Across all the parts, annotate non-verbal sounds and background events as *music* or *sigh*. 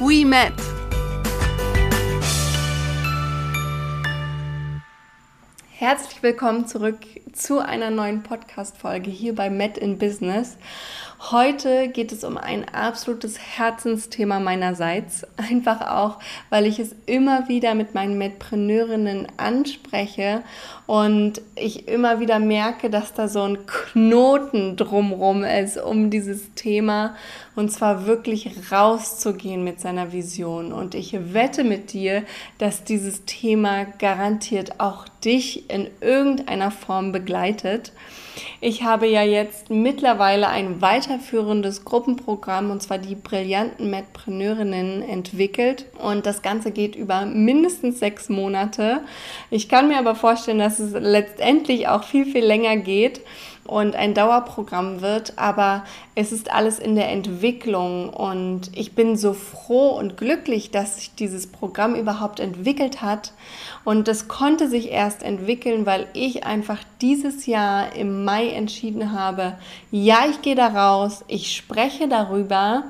we met. Herzlich willkommen zurück zu einer neuen Podcast-Folge hier bei Met in Business. Heute geht es um ein absolutes Herzensthema meinerseits. Einfach auch, weil ich es immer wieder mit meinen Medpreneurinnen anspreche und ich immer wieder merke, dass da so ein Knoten drumrum ist um dieses Thema und zwar wirklich rauszugehen mit seiner Vision. Und ich wette mit dir, dass dieses Thema garantiert auch dich in irgendeiner Form begleitet. Ich habe ja jetzt mittlerweile ein weiterführendes Gruppenprogramm und zwar die brillanten Medpreneurinnen entwickelt und das Ganze geht über mindestens sechs Monate. Ich kann mir aber vorstellen, dass es letztendlich auch viel, viel länger geht und ein Dauerprogramm wird, aber es ist alles in der Entwicklung und ich bin so froh und glücklich, dass sich dieses Programm überhaupt entwickelt hat und das konnte sich erst entwickeln, weil ich einfach dieses Jahr im Mai entschieden habe, ja, ich gehe da raus, ich spreche darüber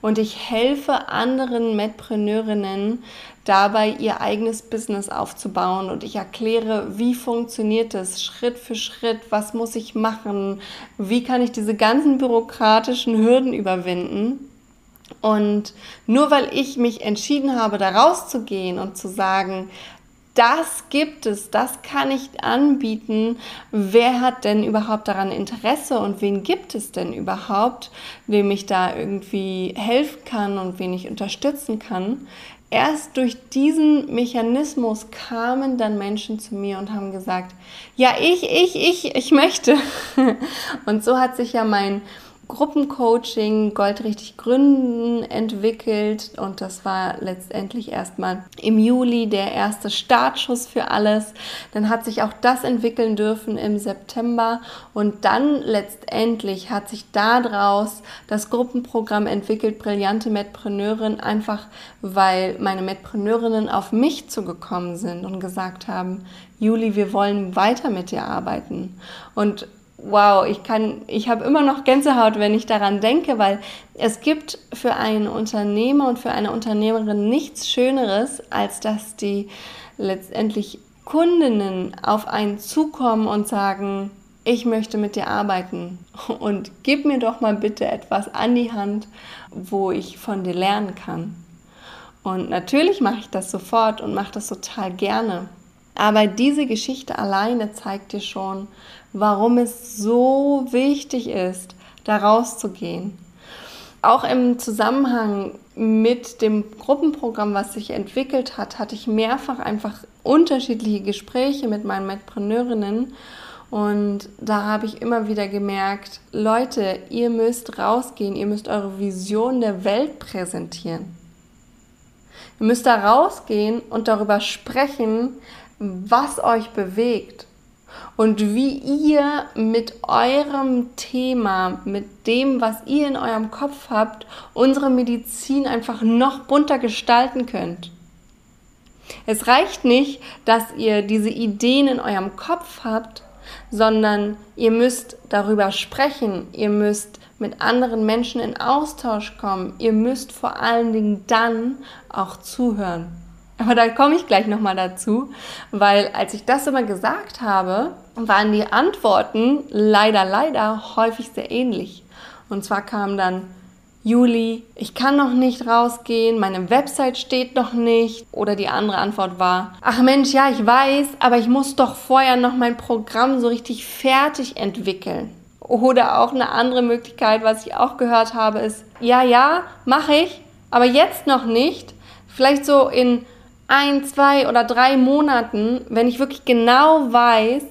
und ich helfe anderen Medpreneurinnen dabei, ihr eigenes Business aufzubauen und ich erkläre, wie funktioniert es Schritt für Schritt, was muss ich machen, wie kann ich diese ganzen bürokratischen Hürden überwinden. Und nur weil ich mich entschieden habe, da rauszugehen und zu sagen, das gibt es, das kann ich anbieten. Wer hat denn überhaupt daran Interesse und wen gibt es denn überhaupt, wem ich da irgendwie helfen kann und wen ich unterstützen kann? Erst durch diesen Mechanismus kamen dann Menschen zu mir und haben gesagt, ja, ich, ich, ich, ich möchte. *laughs* Und so hat sich ja mein Gruppencoaching Goldrichtig Gründen entwickelt und das war letztendlich erstmal im Juli der erste Startschuss für alles. Dann hat sich auch das entwickeln dürfen im September und dann letztendlich hat sich daraus das Gruppenprogramm entwickelt, Brillante Medpreneurin, einfach weil meine Medpreneurinnen auf mich zugekommen sind und gesagt haben, Juli, wir wollen weiter mit dir arbeiten. Und wow, ich kann, ich habe immer noch Gänsehaut, wenn ich daran denke, weil es gibt für einen Unternehmer und für eine Unternehmerin nichts Schöneres, als dass die letztendlich Kundinnen auf einen zukommen und sagen, ich möchte mit dir arbeiten und gib mir doch mal bitte etwas an die Hand, wo ich von dir lernen kann. Und natürlich mache ich das sofort und mache das total gerne. Aber diese Geschichte alleine zeigt dir schon, warum es so wichtig ist, da rauszugehen. Auch im Zusammenhang mit dem Gruppenprogramm, was sich entwickelt hat, hatte ich mehrfach einfach unterschiedliche Gespräche mit meinen Medpreneurinnen. Und da habe ich immer wieder gemerkt, Leute, ihr müsst rausgehen, ihr müsst eure Vision der Welt präsentieren. Ihr müsst da rausgehen und darüber sprechen, was euch bewegt und wie ihr mit eurem Thema, mit dem, was ihr in eurem Kopf habt, unsere Medizin einfach noch bunter gestalten könnt. Es reicht nicht, dass ihr diese Ideen in eurem Kopf habt, sondern ihr müsst darüber sprechen, ihr müsst mit anderen Menschen in Austausch kommen, ihr müsst vor allen Dingen dann auch zuhören. Aber da komme ich gleich nochmal dazu, weil als ich das immer gesagt habe, waren die Antworten leider, leider häufig sehr ähnlich. Und zwar kam dann, Juli, ich kann noch nicht rausgehen, meine Website steht noch nicht. Oder die andere Antwort war, ach Mensch, ja, ich weiß, aber ich muss doch vorher noch mein Programm so richtig fertig entwickeln. Oder auch eine andere Möglichkeit, was ich auch gehört habe, ist, ja, ja, mache ich, aber jetzt noch nicht. Vielleicht so in ein, zwei oder drei Monaten, wenn ich wirklich genau weiß,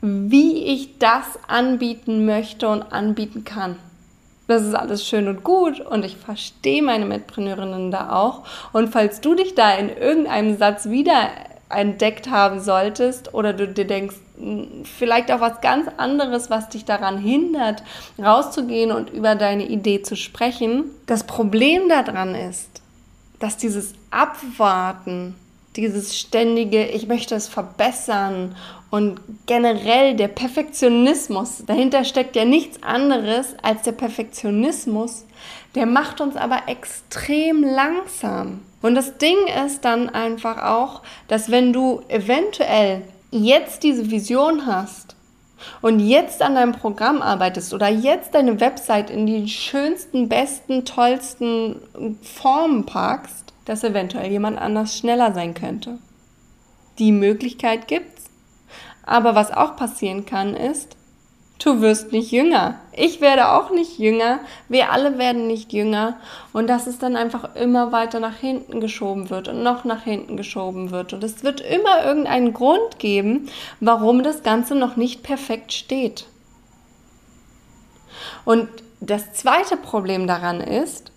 wie ich das anbieten möchte und anbieten kann. Das ist alles schön und gut und ich verstehe meine Mitpreneurinnen da auch. Und falls du dich da in irgendeinem Satz wieder entdeckt haben solltest oder du dir denkst, hm, vielleicht auch was ganz anderes, was dich daran hindert, rauszugehen und über deine Idee zu sprechen. Das Problem daran ist, dass dieses Abwarten, dieses ständige, ich möchte es verbessern und generell der Perfektionismus, dahinter steckt ja nichts anderes als der Perfektionismus, der macht uns aber extrem langsam. Und das Ding ist dann einfach auch, dass wenn du eventuell jetzt diese Vision hast und jetzt an deinem Programm arbeitest oder jetzt deine Website in die schönsten, besten, tollsten Formen packst, dass eventuell jemand anders schneller sein könnte. Die Möglichkeit gibt's. Aber was auch passieren kann, ist, du wirst nicht jünger. Ich werde auch nicht jünger. Wir alle werden nicht jünger. Und dass es dann einfach immer weiter nach hinten geschoben wird und noch nach hinten geschoben wird. Und es wird immer irgendeinen Grund geben, warum das Ganze noch nicht perfekt steht. Und das zweite Problem daran ist,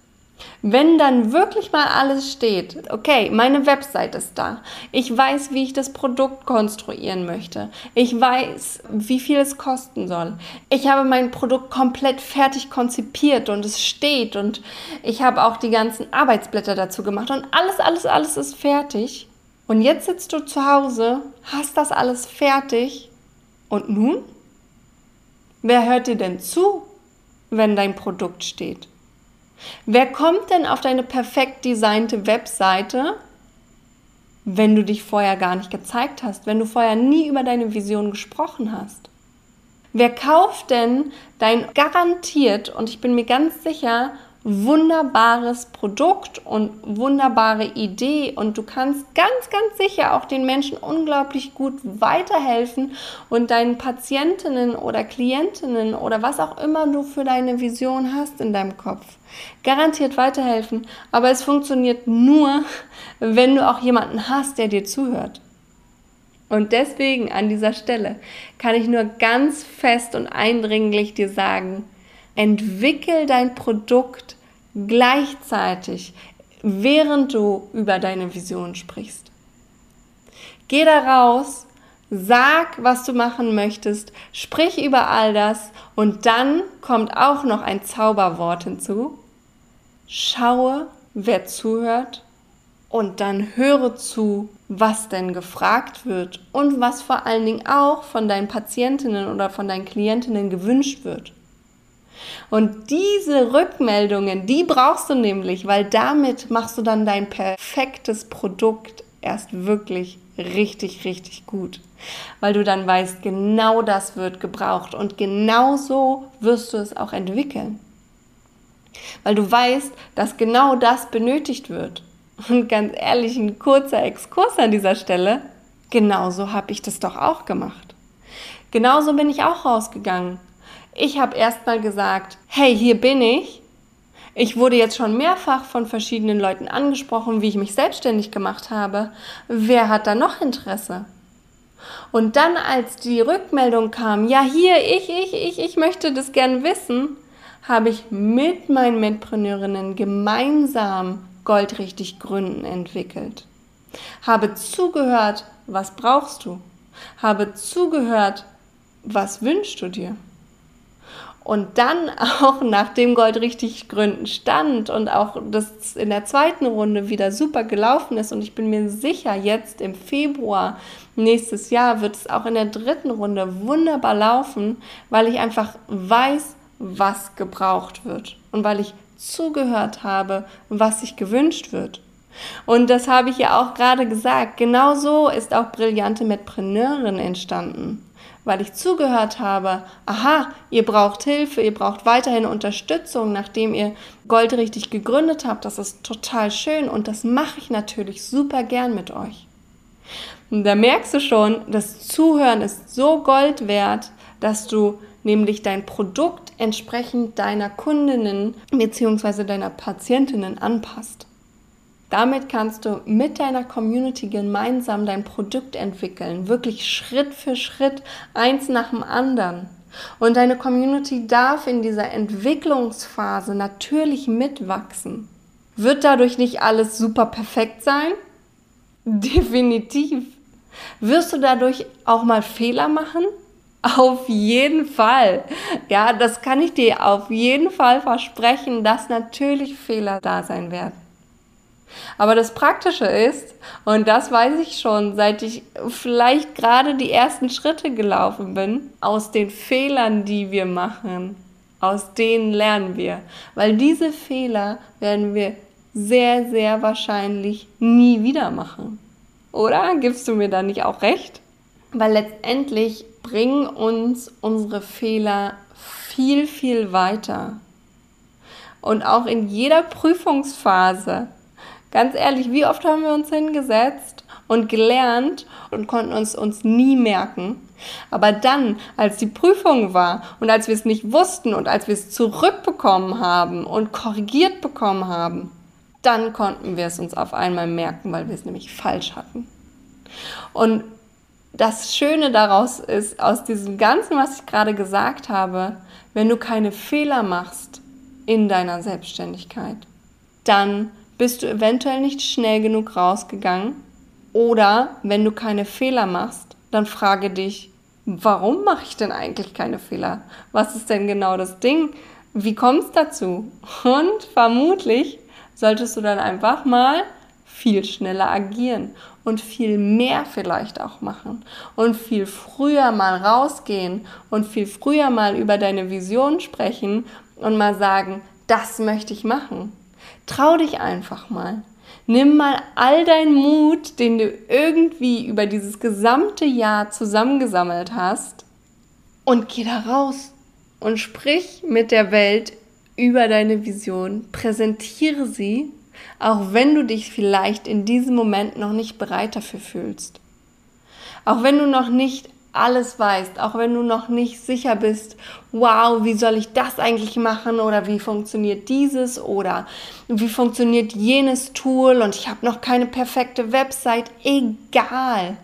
wenn dann wirklich mal alles steht, okay, meine Website ist da, ich weiß, wie ich das Produkt konstruieren möchte, ich weiß, wie viel es kosten soll, ich habe mein Produkt komplett fertig konzipiert und es steht und ich habe auch die ganzen Arbeitsblätter dazu gemacht und alles, alles, alles ist fertig. Und jetzt sitzt du zu Hause, hast das alles fertig und nun? Wer hört dir denn zu, wenn dein Produkt steht? Wer kommt denn auf deine perfekt designte Webseite, wenn du dich vorher gar nicht gezeigt hast, wenn du vorher nie über deine Vision gesprochen hast? Wer kauft denn dein garantiert, und ich bin mir ganz sicher, wunderbares Produkt und wunderbare Idee und du kannst ganz, ganz sicher auch den Menschen unglaublich gut weiterhelfen und deinen Patientinnen oder Klientinnen oder was auch immer du für deine Vision hast in deinem Kopf garantiert weiterhelfen, aber es funktioniert nur, wenn du auch jemanden hast, der dir zuhört. Und deswegen an dieser Stelle kann ich nur ganz fest und eindringlich dir sagen, entwickel dein Produkt gleichzeitig, während du über deine Vision sprichst. Geh da raus, sag, was du machen möchtest, sprich über all das und dann kommt auch noch ein Zauberwort hinzu. Schaue, wer zuhört und dann höre zu, was denn gefragt wird und was vor allen Dingen auch von deinen Patientinnen oder von deinen Klientinnen gewünscht wird. Und diese Rückmeldungen, die brauchst du nämlich, weil damit machst du dann dein perfektes Produkt erst wirklich richtig, richtig gut. Weil du dann weißt, genau das wird gebraucht und genau so wirst du es auch entwickeln. Weil du weißt, dass genau das benötigt wird. Und ganz ehrlich, ein kurzer Exkurs an dieser Stelle. Genauso habe ich das doch auch gemacht. Genauso bin ich auch rausgegangen. Ich habe erstmal gesagt, hey, hier bin ich. Ich wurde jetzt schon mehrfach von verschiedenen Leuten angesprochen, wie ich mich selbstständig gemacht habe. Wer hat da noch Interesse? Und dann, als die Rückmeldung kam, ja, hier, ich, ich, ich, ich möchte das gern wissen, habe ich mit meinen Mitpreneurinnen gemeinsam Goldrichtig Gründen entwickelt. Habe zugehört, was brauchst du? Habe zugehört, was wünschst du dir? Und dann *laughs* auch nachdem Gold richtig Gründen stand und auch das in der zweiten Runde wieder super gelaufen ist und ich bin mir sicher, jetzt im Februar nächstes Jahr wird es auch in der dritten Runde wunderbar laufen, weil ich einfach weiß, was gebraucht wird und weil ich zugehört habe, was sich gewünscht wird. Und das habe ich ja auch gerade gesagt. Genauso ist auch brillante Metpreneurin entstanden weil ich zugehört habe, aha, ihr braucht Hilfe, ihr braucht weiterhin Unterstützung, nachdem ihr goldrichtig gegründet habt. Das ist total schön und das mache ich natürlich super gern mit euch. Und da merkst du schon, das Zuhören ist so Gold wert, dass du nämlich dein Produkt entsprechend deiner Kundinnen bzw. deiner Patientinnen anpasst. Damit kannst du mit deiner Community gemeinsam dein Produkt entwickeln, wirklich Schritt für Schritt, eins nach dem anderen. Und deine Community darf in dieser Entwicklungsphase natürlich mitwachsen. Wird dadurch nicht alles super perfekt sein? *laughs* Definitiv. Wirst du dadurch auch mal Fehler machen? *laughs* Auf jeden Fall. Ja, das kann ich dir auf jeden Fall versprechen, dass natürlich Fehler da sein werden. Aber das Praktische ist, und das weiß ich schon, seit ich vielleicht gerade die ersten Schritte gelaufen bin, aus den Fehlern, die wir machen, aus denen lernen wir. Weil diese Fehler werden wir sehr, sehr wahrscheinlich nie wieder machen. Oder gibst du mir da nicht auch recht? Weil letztendlich bringen uns unsere Fehler viel, viel weiter. Und auch in jeder Prüfungsphase, ganz ehrlich, wie oft haben wir uns hingesetzt und gelernt und konnten uns uns nie merken. Aber dann, als die Prüfung war und als wir es nicht wussten und als wir es zurückbekommen haben und korrigiert bekommen haben, dann konnten wir es uns auf einmal merken, weil wir es nämlich falsch hatten. Und das Schöne daraus ist, aus diesem Ganzen, was ich gerade gesagt habe, wenn du keine Fehler machst in deiner Selbstständigkeit, dann bist du eventuell nicht schnell genug rausgegangen. Oder wenn du keine Fehler machst, dann frage dich, warum mache ich denn eigentlich keine Fehler? Was ist denn genau das Ding? Wie kommt es dazu? Und vermutlich solltest du dann einfach mal viel schneller agieren und viel mehr vielleicht auch machen und viel früher mal rausgehen und viel früher mal über deine Vision sprechen und mal sagen, das möchte ich machen. Trau dich einfach mal. Nimm mal all deinen Mut, den du irgendwie über dieses gesamte Jahr zusammengesammelt hast und geh da raus und sprich mit der Welt über deine Vision, präsentiere sie auch wenn du dich vielleicht in diesem Moment noch nicht bereit dafür fühlst. Auch wenn du noch nicht alles weißt, auch wenn du noch nicht sicher bist, wow, wie soll ich das eigentlich machen oder wie funktioniert dieses oder wie funktioniert jenes Tool und ich habe noch keine perfekte Website, egal.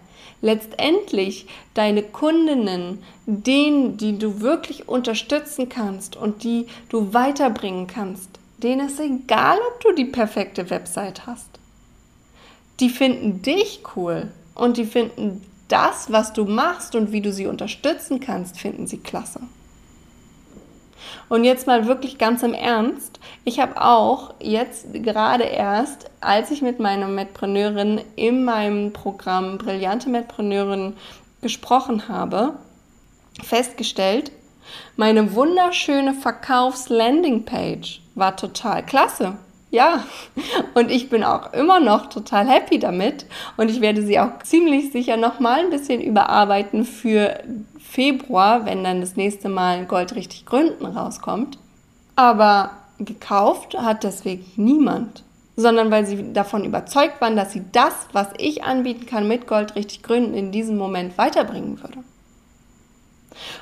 Letztendlich deine Kundinnen, denen, die du wirklich unterstützen kannst und die du weiterbringen kannst, Denen ist egal, ob du die perfekte Website hast. Die finden dich cool und die finden das, was du machst und wie du sie unterstützen kannst, finden sie klasse. Und jetzt mal wirklich ganz im Ernst. Ich habe auch jetzt gerade erst, als ich mit meiner Metpreneurin in meinem Programm Brillante Metpreneurin gesprochen habe, festgestellt, meine wunderschöne Verkaufs-Landing-Page war total klasse. Ja, und ich bin auch immer noch total happy damit und ich werde sie auch ziemlich sicher noch mal ein bisschen überarbeiten für Februar, wenn dann das nächste Mal Gold richtig gründen rauskommt. Aber gekauft hat deswegen niemand, sondern weil sie davon überzeugt waren, dass sie das, was ich anbieten kann mit Gold richtig gründen, in diesem Moment weiterbringen würde.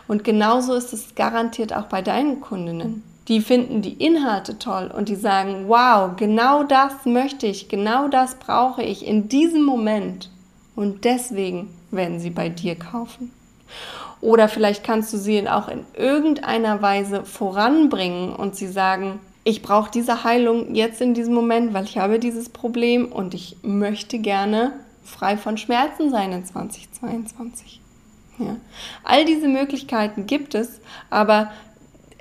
Und genauso ist es garantiert auch bei deinen Kundinnen. Die finden die Inhalte toll und die sagen, wow, genau das möchte ich, genau das brauche ich in diesem Moment. Und deswegen werden sie bei dir kaufen. Oder vielleicht kannst du sie auch in irgendeiner Weise voranbringen und sie sagen, ich brauche diese Heilung jetzt in diesem Moment, weil ich habe dieses Problem und ich möchte gerne frei von Schmerzen sein in 2022. Ja. All diese Möglichkeiten gibt es, aber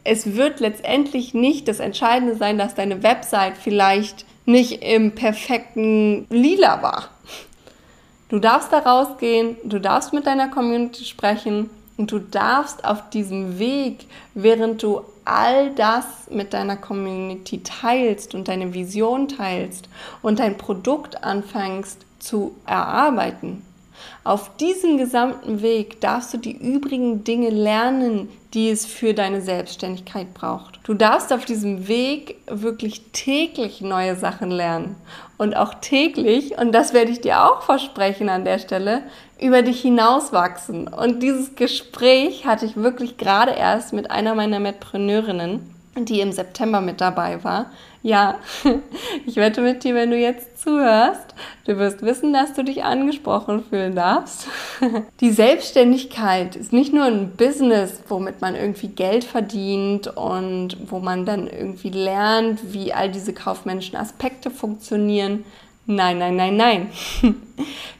es wird letztendlich nicht das Entscheidende sein, dass deine Website vielleicht nicht im perfekten Lila war. Du darfst da rausgehen, du darfst mit deiner Community sprechen und du darfst auf diesem Weg, während du all das mit deiner Community teilst und deine Vision teilst und dein Produkt anfängst zu erarbeiten, auf diesem gesamten Weg darfst du die übrigen Dinge lernen, die es für deine Selbstständigkeit braucht. Du darfst auf diesem Weg wirklich täglich neue Sachen lernen und auch täglich, und das werde ich dir auch versprechen an der Stelle, über dich hinauswachsen. Und dieses Gespräch hatte ich wirklich gerade erst mit einer meiner Metpreneurinnen die im September mit dabei war. Ja, *laughs* ich wette mit dir, wenn du jetzt zuhörst, du wirst wissen, dass du dich angesprochen fühlen darfst. *laughs* Die Selbstständigkeit ist nicht nur ein Business, womit man irgendwie Geld verdient und wo man dann irgendwie lernt, wie all diese kaufmännischen Aspekte funktionieren. Nein, nein, nein, nein. *laughs*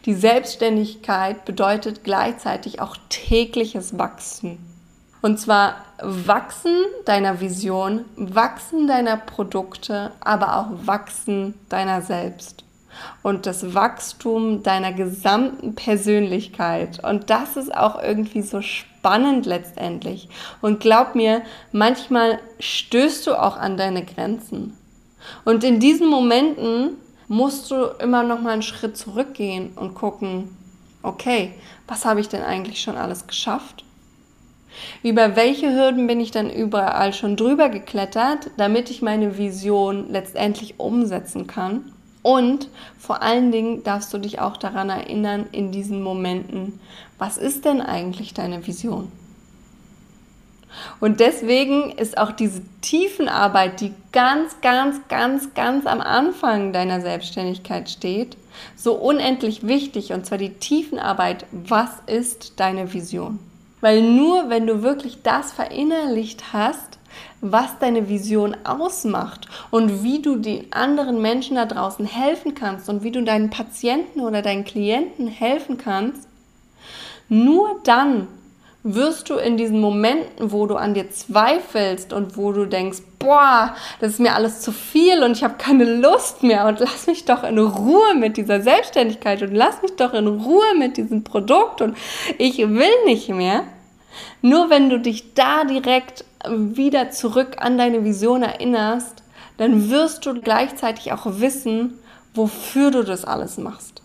Die Selbstständigkeit bedeutet gleichzeitig auch tägliches Wachsen. Und zwar Wachsen deiner Vision, Wachsen deiner Produkte, aber auch Wachsen deiner selbst. Und das Wachstum deiner gesamten Persönlichkeit. Und das ist auch irgendwie so spannend letztendlich. Und glaub mir, manchmal stößt du auch an deine Grenzen. Und in diesen Momenten musst du immer noch mal einen Schritt zurückgehen und gucken, okay, was habe ich denn eigentlich schon alles geschafft? Über welche Hürden bin ich dann überall schon drüber geklettert, damit ich meine Vision letztendlich umsetzen kann? Und vor allen Dingen darfst du dich auch daran erinnern, in diesen Momenten, was ist denn eigentlich deine Vision? Und deswegen ist auch diese Tiefenarbeit, die ganz, ganz, ganz, ganz am Anfang deiner Selbstständigkeit steht, so unendlich wichtig. Und zwar die Tiefenarbeit, was ist deine Vision? Weil nur wenn du wirklich das verinnerlicht hast, was deine Vision ausmacht und wie du den anderen Menschen da draußen helfen kannst und wie du deinen Patienten oder deinen Klienten helfen kannst, nur dann wirst du in diesen Momenten, wo du an dir zweifelst und wo du denkst, boah, das ist mir alles zu viel und ich habe keine Lust mehr und lass mich doch in Ruhe mit dieser Selbstständigkeit und lass mich doch in Ruhe mit diesem Produkt und ich will nicht mehr. Nur wenn du dich da direkt wieder zurück an deine Vision erinnerst, dann wirst du gleichzeitig auch wissen, wofür du das alles machst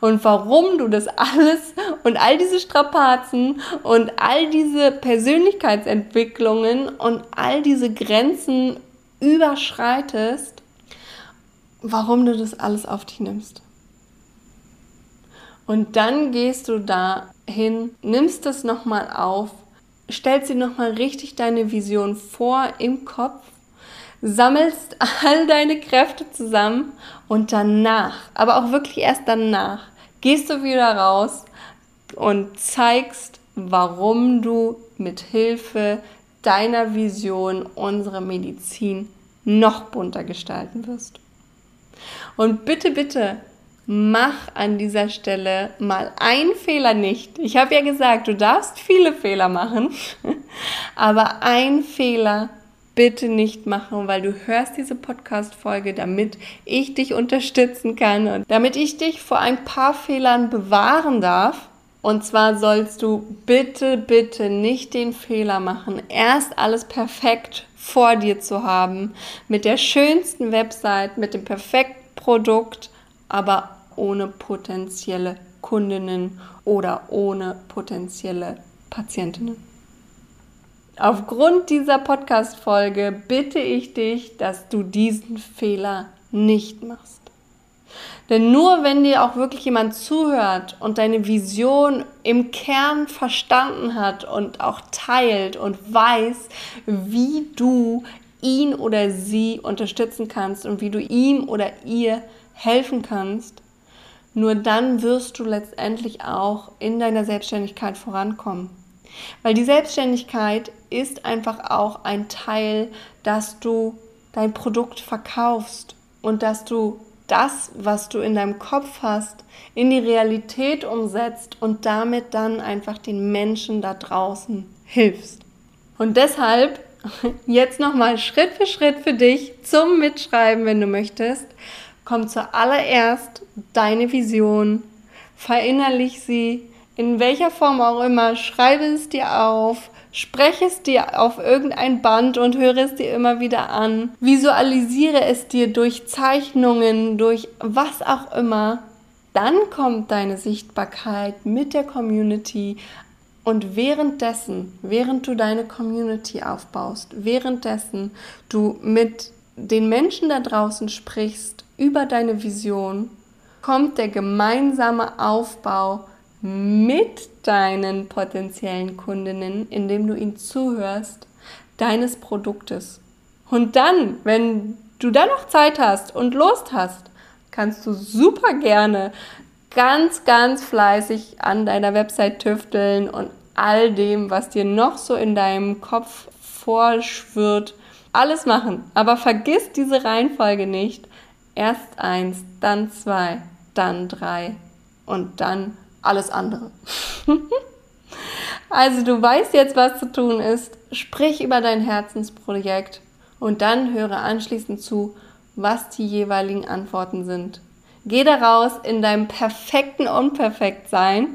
und warum du das alles und all diese Strapazen und all diese Persönlichkeitsentwicklungen und all diese Grenzen überschreitest, warum du das alles auf dich nimmst. Und dann gehst du da hin, nimmst es nochmal auf, stellst dir nochmal richtig deine Vision vor im Kopf sammelst all deine Kräfte zusammen und danach, aber auch wirklich erst danach, gehst du wieder raus und zeigst, warum du mit Hilfe deiner Vision unsere Medizin noch bunter gestalten wirst. Und bitte, bitte, mach an dieser Stelle mal einen Fehler nicht. Ich habe ja gesagt, du darfst viele Fehler machen, *laughs* aber ein Fehler bitte nicht machen, weil du hörst diese Podcast-Folge, damit ich dich unterstützen kann und damit ich dich vor ein paar Fehlern bewahren darf. Und zwar sollst du bitte, bitte nicht den Fehler machen, erst alles perfekt vor dir zu haben, mit der schönsten Website, mit dem perfekten Produkt, aber ohne potenzielle Kundinnen oder ohne potenzielle Patientinnen. Aufgrund dieser Podcast-Folge bitte ich dich, dass du diesen Fehler nicht machst. Denn nur wenn dir auch wirklich jemand zuhört und deine Vision im Kern verstanden hat und auch teilt und weiß, wie du ihn oder sie unterstützen kannst und wie du ihm oder ihr helfen kannst, nur dann wirst du letztendlich auch in deiner Selbstständigkeit vorankommen. Weil die Selbstständigkeit ist einfach auch ein Teil, dass du dein Produkt verkaufst und dass du das, was du in deinem Kopf hast, in die Realität umsetzt und damit dann einfach den Menschen da draußen hilfst. Und deshalb *laughs* jetzt nochmal Schritt für Schritt für dich zum Mitschreiben, wenn du möchtest. Komm zuallererst deine Vision, verinnerlich sie, in welcher Form auch immer, schreibe es dir auf, spreche es dir auf irgendein Band und höre es dir immer wieder an. Visualisiere es dir durch Zeichnungen, durch was auch immer. Dann kommt deine Sichtbarkeit mit der Community und währenddessen, während du deine Community aufbaust, währenddessen du mit den Menschen da draußen sprichst über deine Vision, kommt der gemeinsame Aufbau mit deinen potenziellen Kundinnen, indem du ihnen zuhörst, deines Produktes. Und dann, wenn du dann noch Zeit hast und Lust hast, kannst du super gerne ganz, ganz fleißig an deiner Website tüfteln und all dem, was dir noch so in deinem Kopf vorschwirrt, alles machen. Aber vergiss diese Reihenfolge nicht. Erst eins, dann zwei, dann drei und dann alles andere. *laughs* also du weißt jetzt, was zu tun ist. Sprich über dein Herzensprojekt und dann höre anschließend zu, was die jeweiligen Antworten sind. Geh daraus in deinem perfekten Unperfektsein.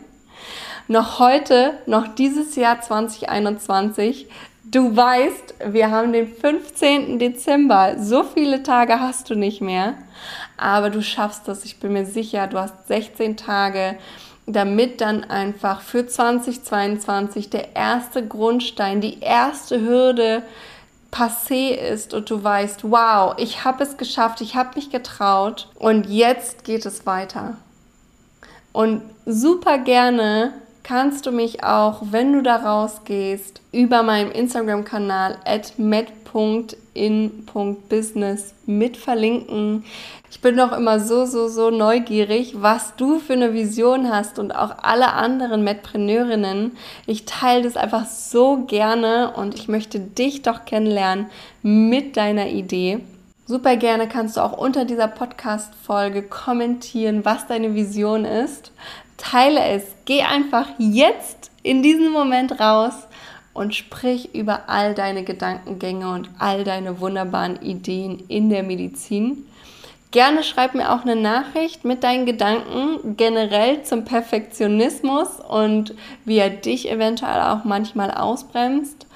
Noch heute, noch dieses Jahr 2021. Du weißt, wir haben den 15. Dezember. So viele Tage hast du nicht mehr. Aber du schaffst das. Ich bin mir sicher, du hast 16 Tage, damit dann einfach für 2022 der erste Grundstein, die erste Hürde passé ist und du weißt, wow, ich habe es geschafft, ich habe mich getraut und jetzt geht es weiter. Und super gerne kannst du mich auch, wenn du da rausgehst, über meinem Instagram-Kanal at met.in.business mit verlinken. Ich bin doch immer so, so, so neugierig, was du für eine Vision hast und auch alle anderen Medpreneurinnen. Ich teile das einfach so gerne und ich möchte dich doch kennenlernen mit deiner Idee. Super gerne kannst du auch unter dieser Podcast-Folge kommentieren, was deine Vision ist teile es. Geh einfach jetzt in diesem Moment raus und sprich über all deine Gedankengänge und all deine wunderbaren Ideen in der Medizin. Gerne schreib mir auch eine Nachricht mit deinen Gedanken generell zum Perfektionismus und wie er dich eventuell auch manchmal ausbremst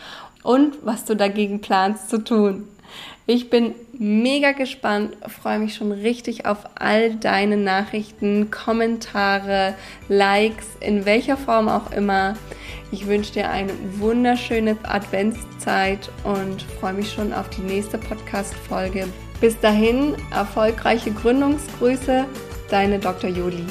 und was du dagegen planst zu tun. Ich bin mega gespannt, freue mich schon richtig auf all deine Nachrichten, Kommentare, Likes, in welcher Form auch immer. Ich wünsche dir eine wunderschöne Adventszeit und freue mich schon auf die nächste Podcast-Folge. Bis dahin, erfolgreiche Gründungsgrüße, deine Dr. Joli.